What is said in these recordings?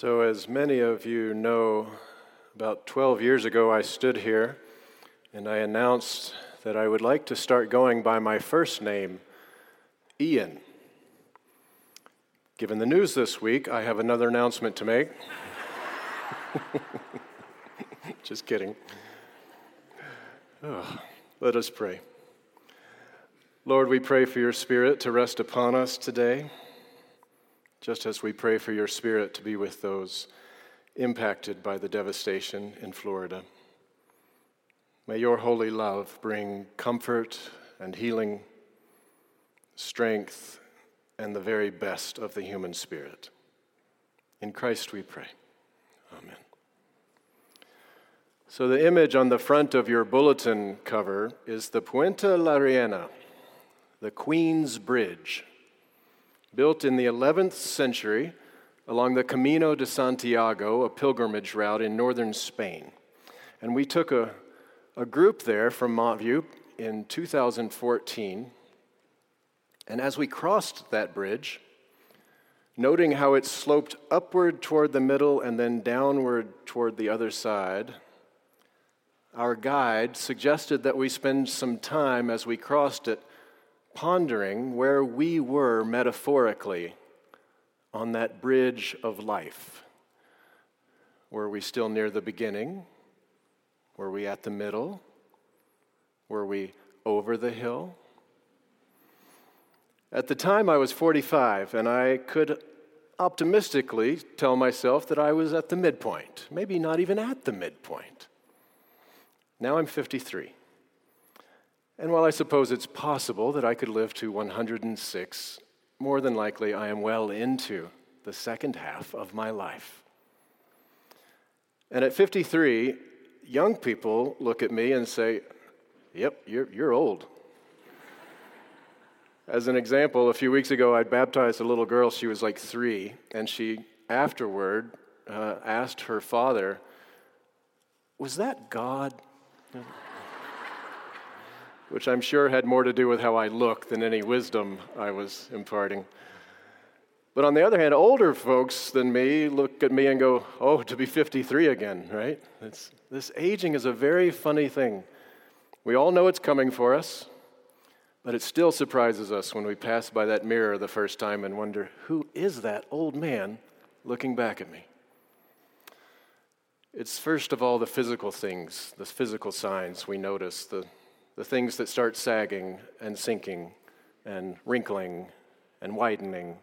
So, as many of you know, about 12 years ago, I stood here and I announced that I would like to start going by my first name, Ian. Given the news this week, I have another announcement to make. Just kidding. Oh, let us pray. Lord, we pray for your Spirit to rest upon us today, just as we pray for your Spirit to be with those impacted by the devastation in Florida. May your holy love bring comfort and healing, strength, and the very best of the human spirit. In Christ we pray. Amen. So, the image on the front of your bulletin cover is the Puente la Reina, the Queen's Bridge, built in the 11th century along the Camino de Santiago, a pilgrimage route in northern Spain. And we took a, a group there from Montview in 2014. And as we crossed that bridge, noting how it sloped upward toward the middle and then downward toward the other side, our guide suggested that we spend some time as we crossed it pondering where we were metaphorically on that bridge of life. Were we still near the beginning? Were we at the middle? Were we over the hill? At the time, I was 45, and I could optimistically tell myself that I was at the midpoint, maybe not even at the midpoint. Now I'm 53. And while I suppose it's possible that I could live to 106, more than likely I am well into the second half of my life. And at 53, young people look at me and say, Yep, you're, you're old. As an example, a few weeks ago, I baptized a little girl. She was like three, and she afterward uh, asked her father, Was that God? Which I'm sure had more to do with how I look than any wisdom I was imparting. But on the other hand, older folks than me look at me and go, oh, to be 53 again, right? It's, this aging is a very funny thing. We all know it's coming for us, but it still surprises us when we pass by that mirror the first time and wonder, who is that old man looking back at me? It's first of all the physical things, the physical signs we notice, the the things that start sagging and sinking and wrinkling and widening.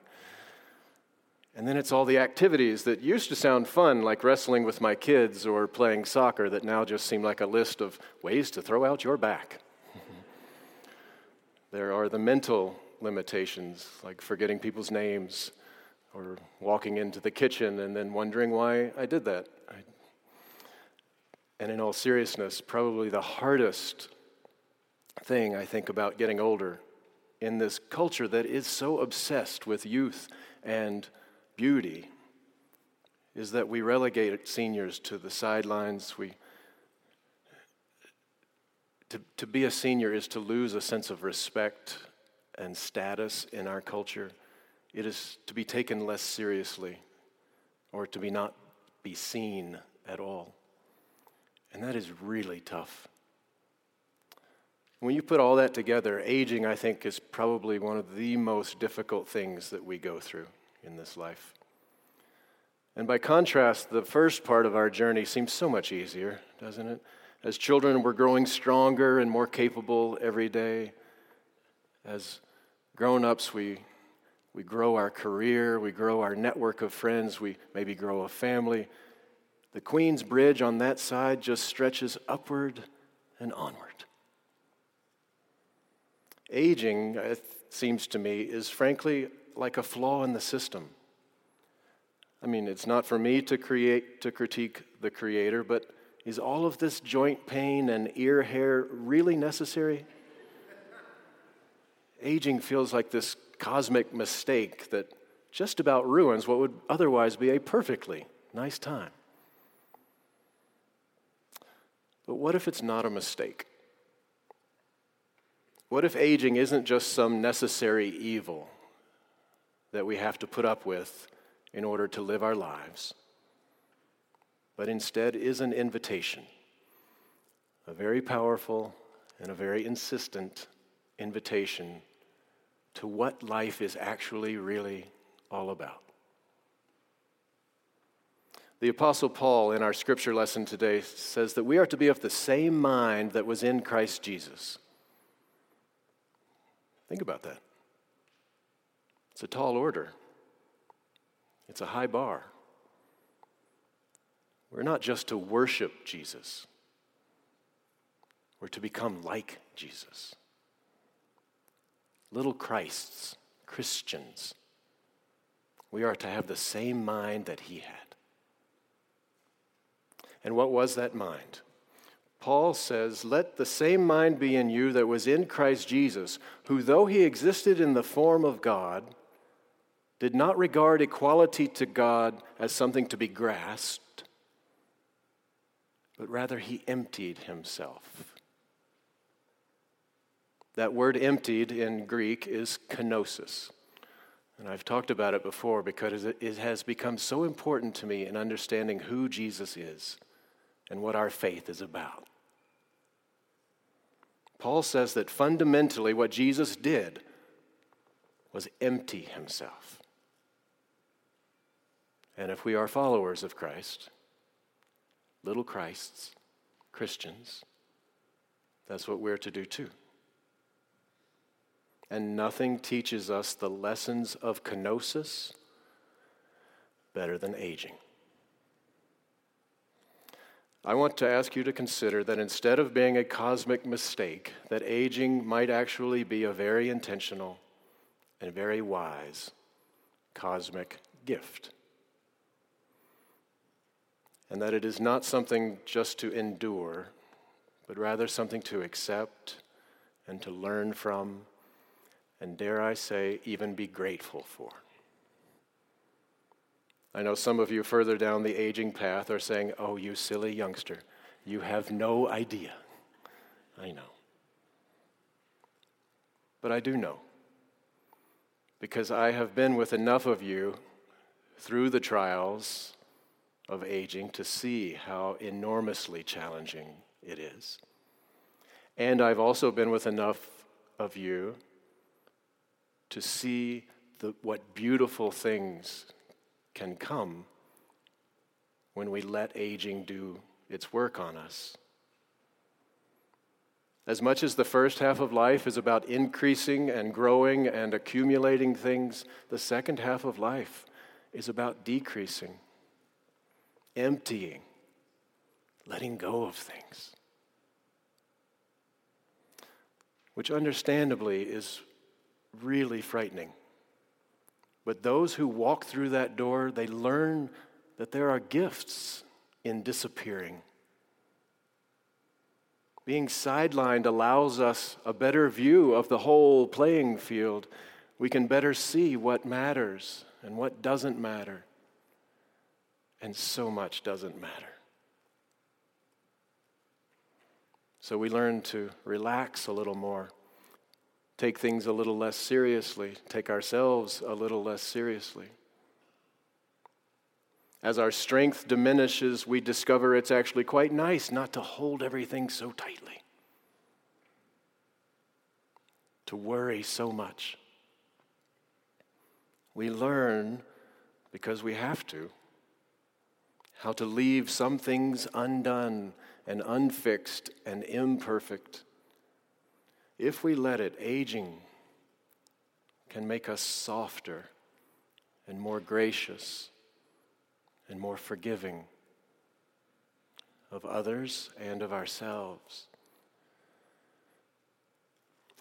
And then it's all the activities that used to sound fun, like wrestling with my kids or playing soccer, that now just seem like a list of ways to throw out your back. there are the mental limitations, like forgetting people's names or walking into the kitchen and then wondering why I did that. I, and in all seriousness, probably the hardest thing I think about getting older in this culture that is so obsessed with youth and beauty is that we relegate seniors to the sidelines. We, to, to be a senior is to lose a sense of respect and status in our culture. It is to be taken less seriously or to be not be seen at all. And that is really tough. When you put all that together, aging, I think, is probably one of the most difficult things that we go through in this life. And by contrast, the first part of our journey seems so much easier, doesn't it? As children, we're growing stronger and more capable every day. As grown ups, we, we grow our career, we grow our network of friends, we maybe grow a family. The Queen's Bridge on that side just stretches upward and onward. Aging, it seems to me, is frankly like a flaw in the system. I mean, it's not for me to create to critique the creator, but is all of this joint pain and ear hair really necessary? Aging feels like this cosmic mistake that just about ruins what would otherwise be a perfectly nice time. But what if it's not a mistake? What if aging isn't just some necessary evil that we have to put up with in order to live our lives, but instead is an invitation, a very powerful and a very insistent invitation to what life is actually really all about. The Apostle Paul, in our scripture lesson today, says that we are to be of the same mind that was in Christ Jesus. Think about that. It's a tall order, it's a high bar. We're not just to worship Jesus, we're to become like Jesus. Little Christs, Christians. We are to have the same mind that he had. And what was that mind? Paul says, Let the same mind be in you that was in Christ Jesus, who, though he existed in the form of God, did not regard equality to God as something to be grasped, but rather he emptied himself. That word emptied in Greek is kenosis. And I've talked about it before because it has become so important to me in understanding who Jesus is and what our faith is about. Paul says that fundamentally what Jesus did was empty himself. And if we are followers of Christ, little Christs, Christians, that's what we're to do too. And nothing teaches us the lessons of kenosis better than aging. I want to ask you to consider that instead of being a cosmic mistake, that aging might actually be a very intentional and very wise cosmic gift. And that it is not something just to endure, but rather something to accept and to learn from, and dare I say, even be grateful for. I know some of you further down the aging path are saying, Oh, you silly youngster, you have no idea. I know. But I do know. Because I have been with enough of you through the trials of aging to see how enormously challenging it is. And I've also been with enough of you to see the, what beautiful things can come when we let aging do its work on us. As much as the first half of life is about increasing and growing and accumulating things, the second half of life is about decreasing, emptying, letting go of things. Which understandably is really frightening. But those who walk through that door, they learn that there are gifts in disappearing. Being sidelined allows us a better view of the whole playing field. We can better see what matters and what doesn't matter. And so much doesn't matter. So we learn to relax a little more take things a little less seriously, take ourselves a little less seriously. As our strength diminishes, we discover it's actually quite nice not to hold everything so tightly, to worry so much. We learn, because we have to, how to leave some things undone and unfixed and imperfect if we let it, aging can make us softer and more gracious and more forgiving of others and of ourselves.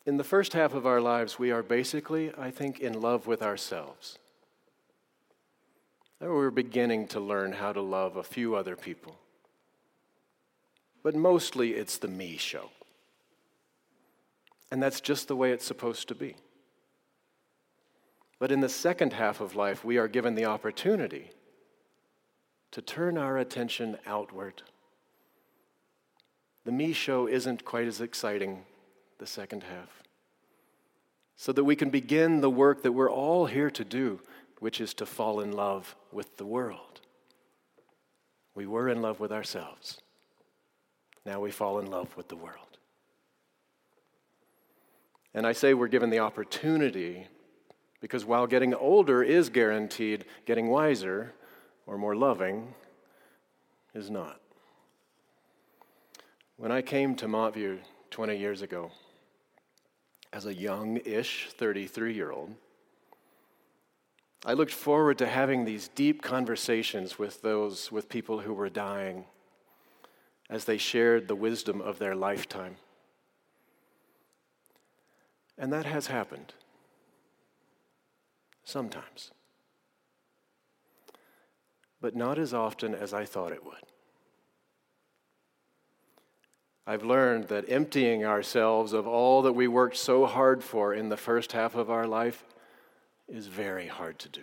In the first half of our lives, we are basically, I think, in love with ourselves. We're beginning to learn how to love a few other people. But mostly it's the me show. And that's just the way it's supposed to be. But in the second half of life, we are given the opportunity to turn our attention outward. The me show isn't quite as exciting the second half. So that we can begin the work that we're all here to do, which is to fall in love with the world, We were in love with ourselves. Now we fall in love with the world. And I say we're given the opportunity because while getting older is guaranteed, getting wiser or more loving is not. When I came to Montview 20 years ago, as a young ish 33 year old, I looked forward to having these deep conversations with those, with people who were dying as they shared the wisdom of their lifetime. And that has happened. Sometimes. But not as often as I thought it would. I've learned that emptying ourselves of all that we worked so hard for in the first half of our life is very hard to do.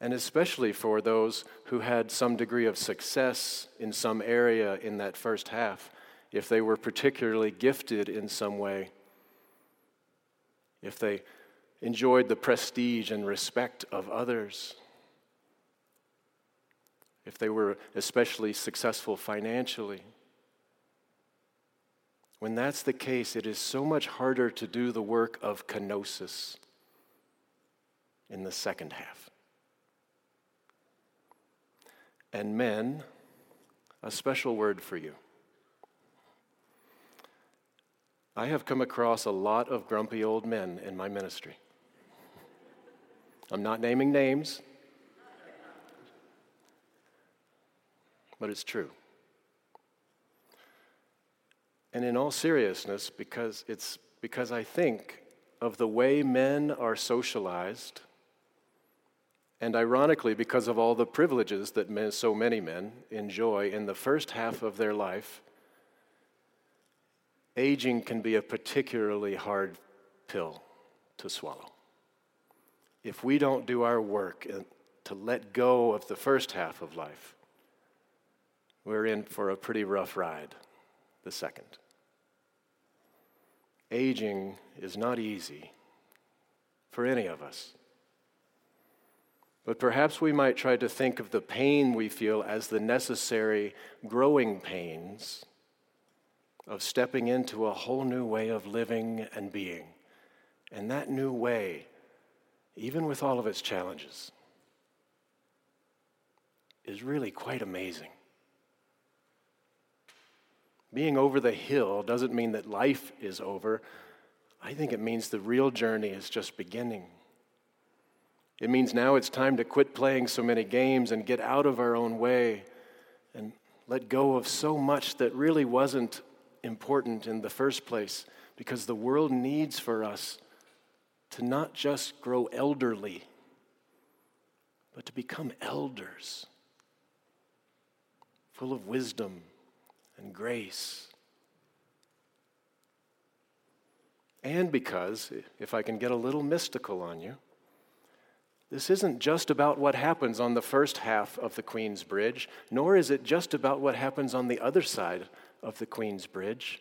And especially for those who had some degree of success in some area in that first half, if they were particularly gifted in some way, if they enjoyed the prestige and respect of others, if they were especially successful financially. When that's the case, it is so much harder to do the work of kenosis in the second half. And men, a special word for you. I have come across a lot of grumpy old men in my ministry. I'm not naming names, but it's true. And in all seriousness, because it's because I think of the way men are socialized, and ironically, because of all the privileges that men, so many men enjoy in the first half of their life, aging can be a particularly hard pill to swallow. If we don't do our work to let go of the first half of life, we're in for a pretty rough ride the second. Aging is not easy for any of us. But perhaps we might try to think of the pain we feel as the necessary growing pains of stepping into a whole new way of living and being. And that new way, even with all of its challenges, is really quite amazing. Being over the hill doesn't mean that life is over. I think it means the real journey is just beginning. It means now it's time to quit playing so many games and get out of our own way and let go of so much that really wasn't important in the first place because the world needs for us to not just grow elderly, but to become elders, full of wisdom and grace. And because, if I can get a little mystical on you, this isn't just about what happens on the first half of the Queen's Bridge, nor is it just about what happens on the other side of the Queen's Bridge.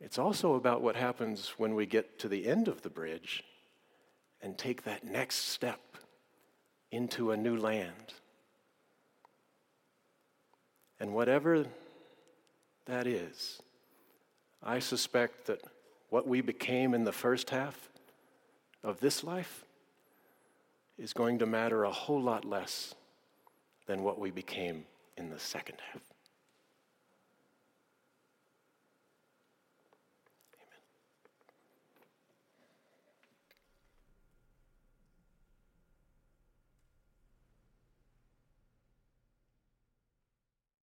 It's also about what happens when we get to the end of the bridge and take that next step into a new land. And whatever that is, I suspect that what we became in the first half of this life is going to matter a whole lot less than what we became in the second half.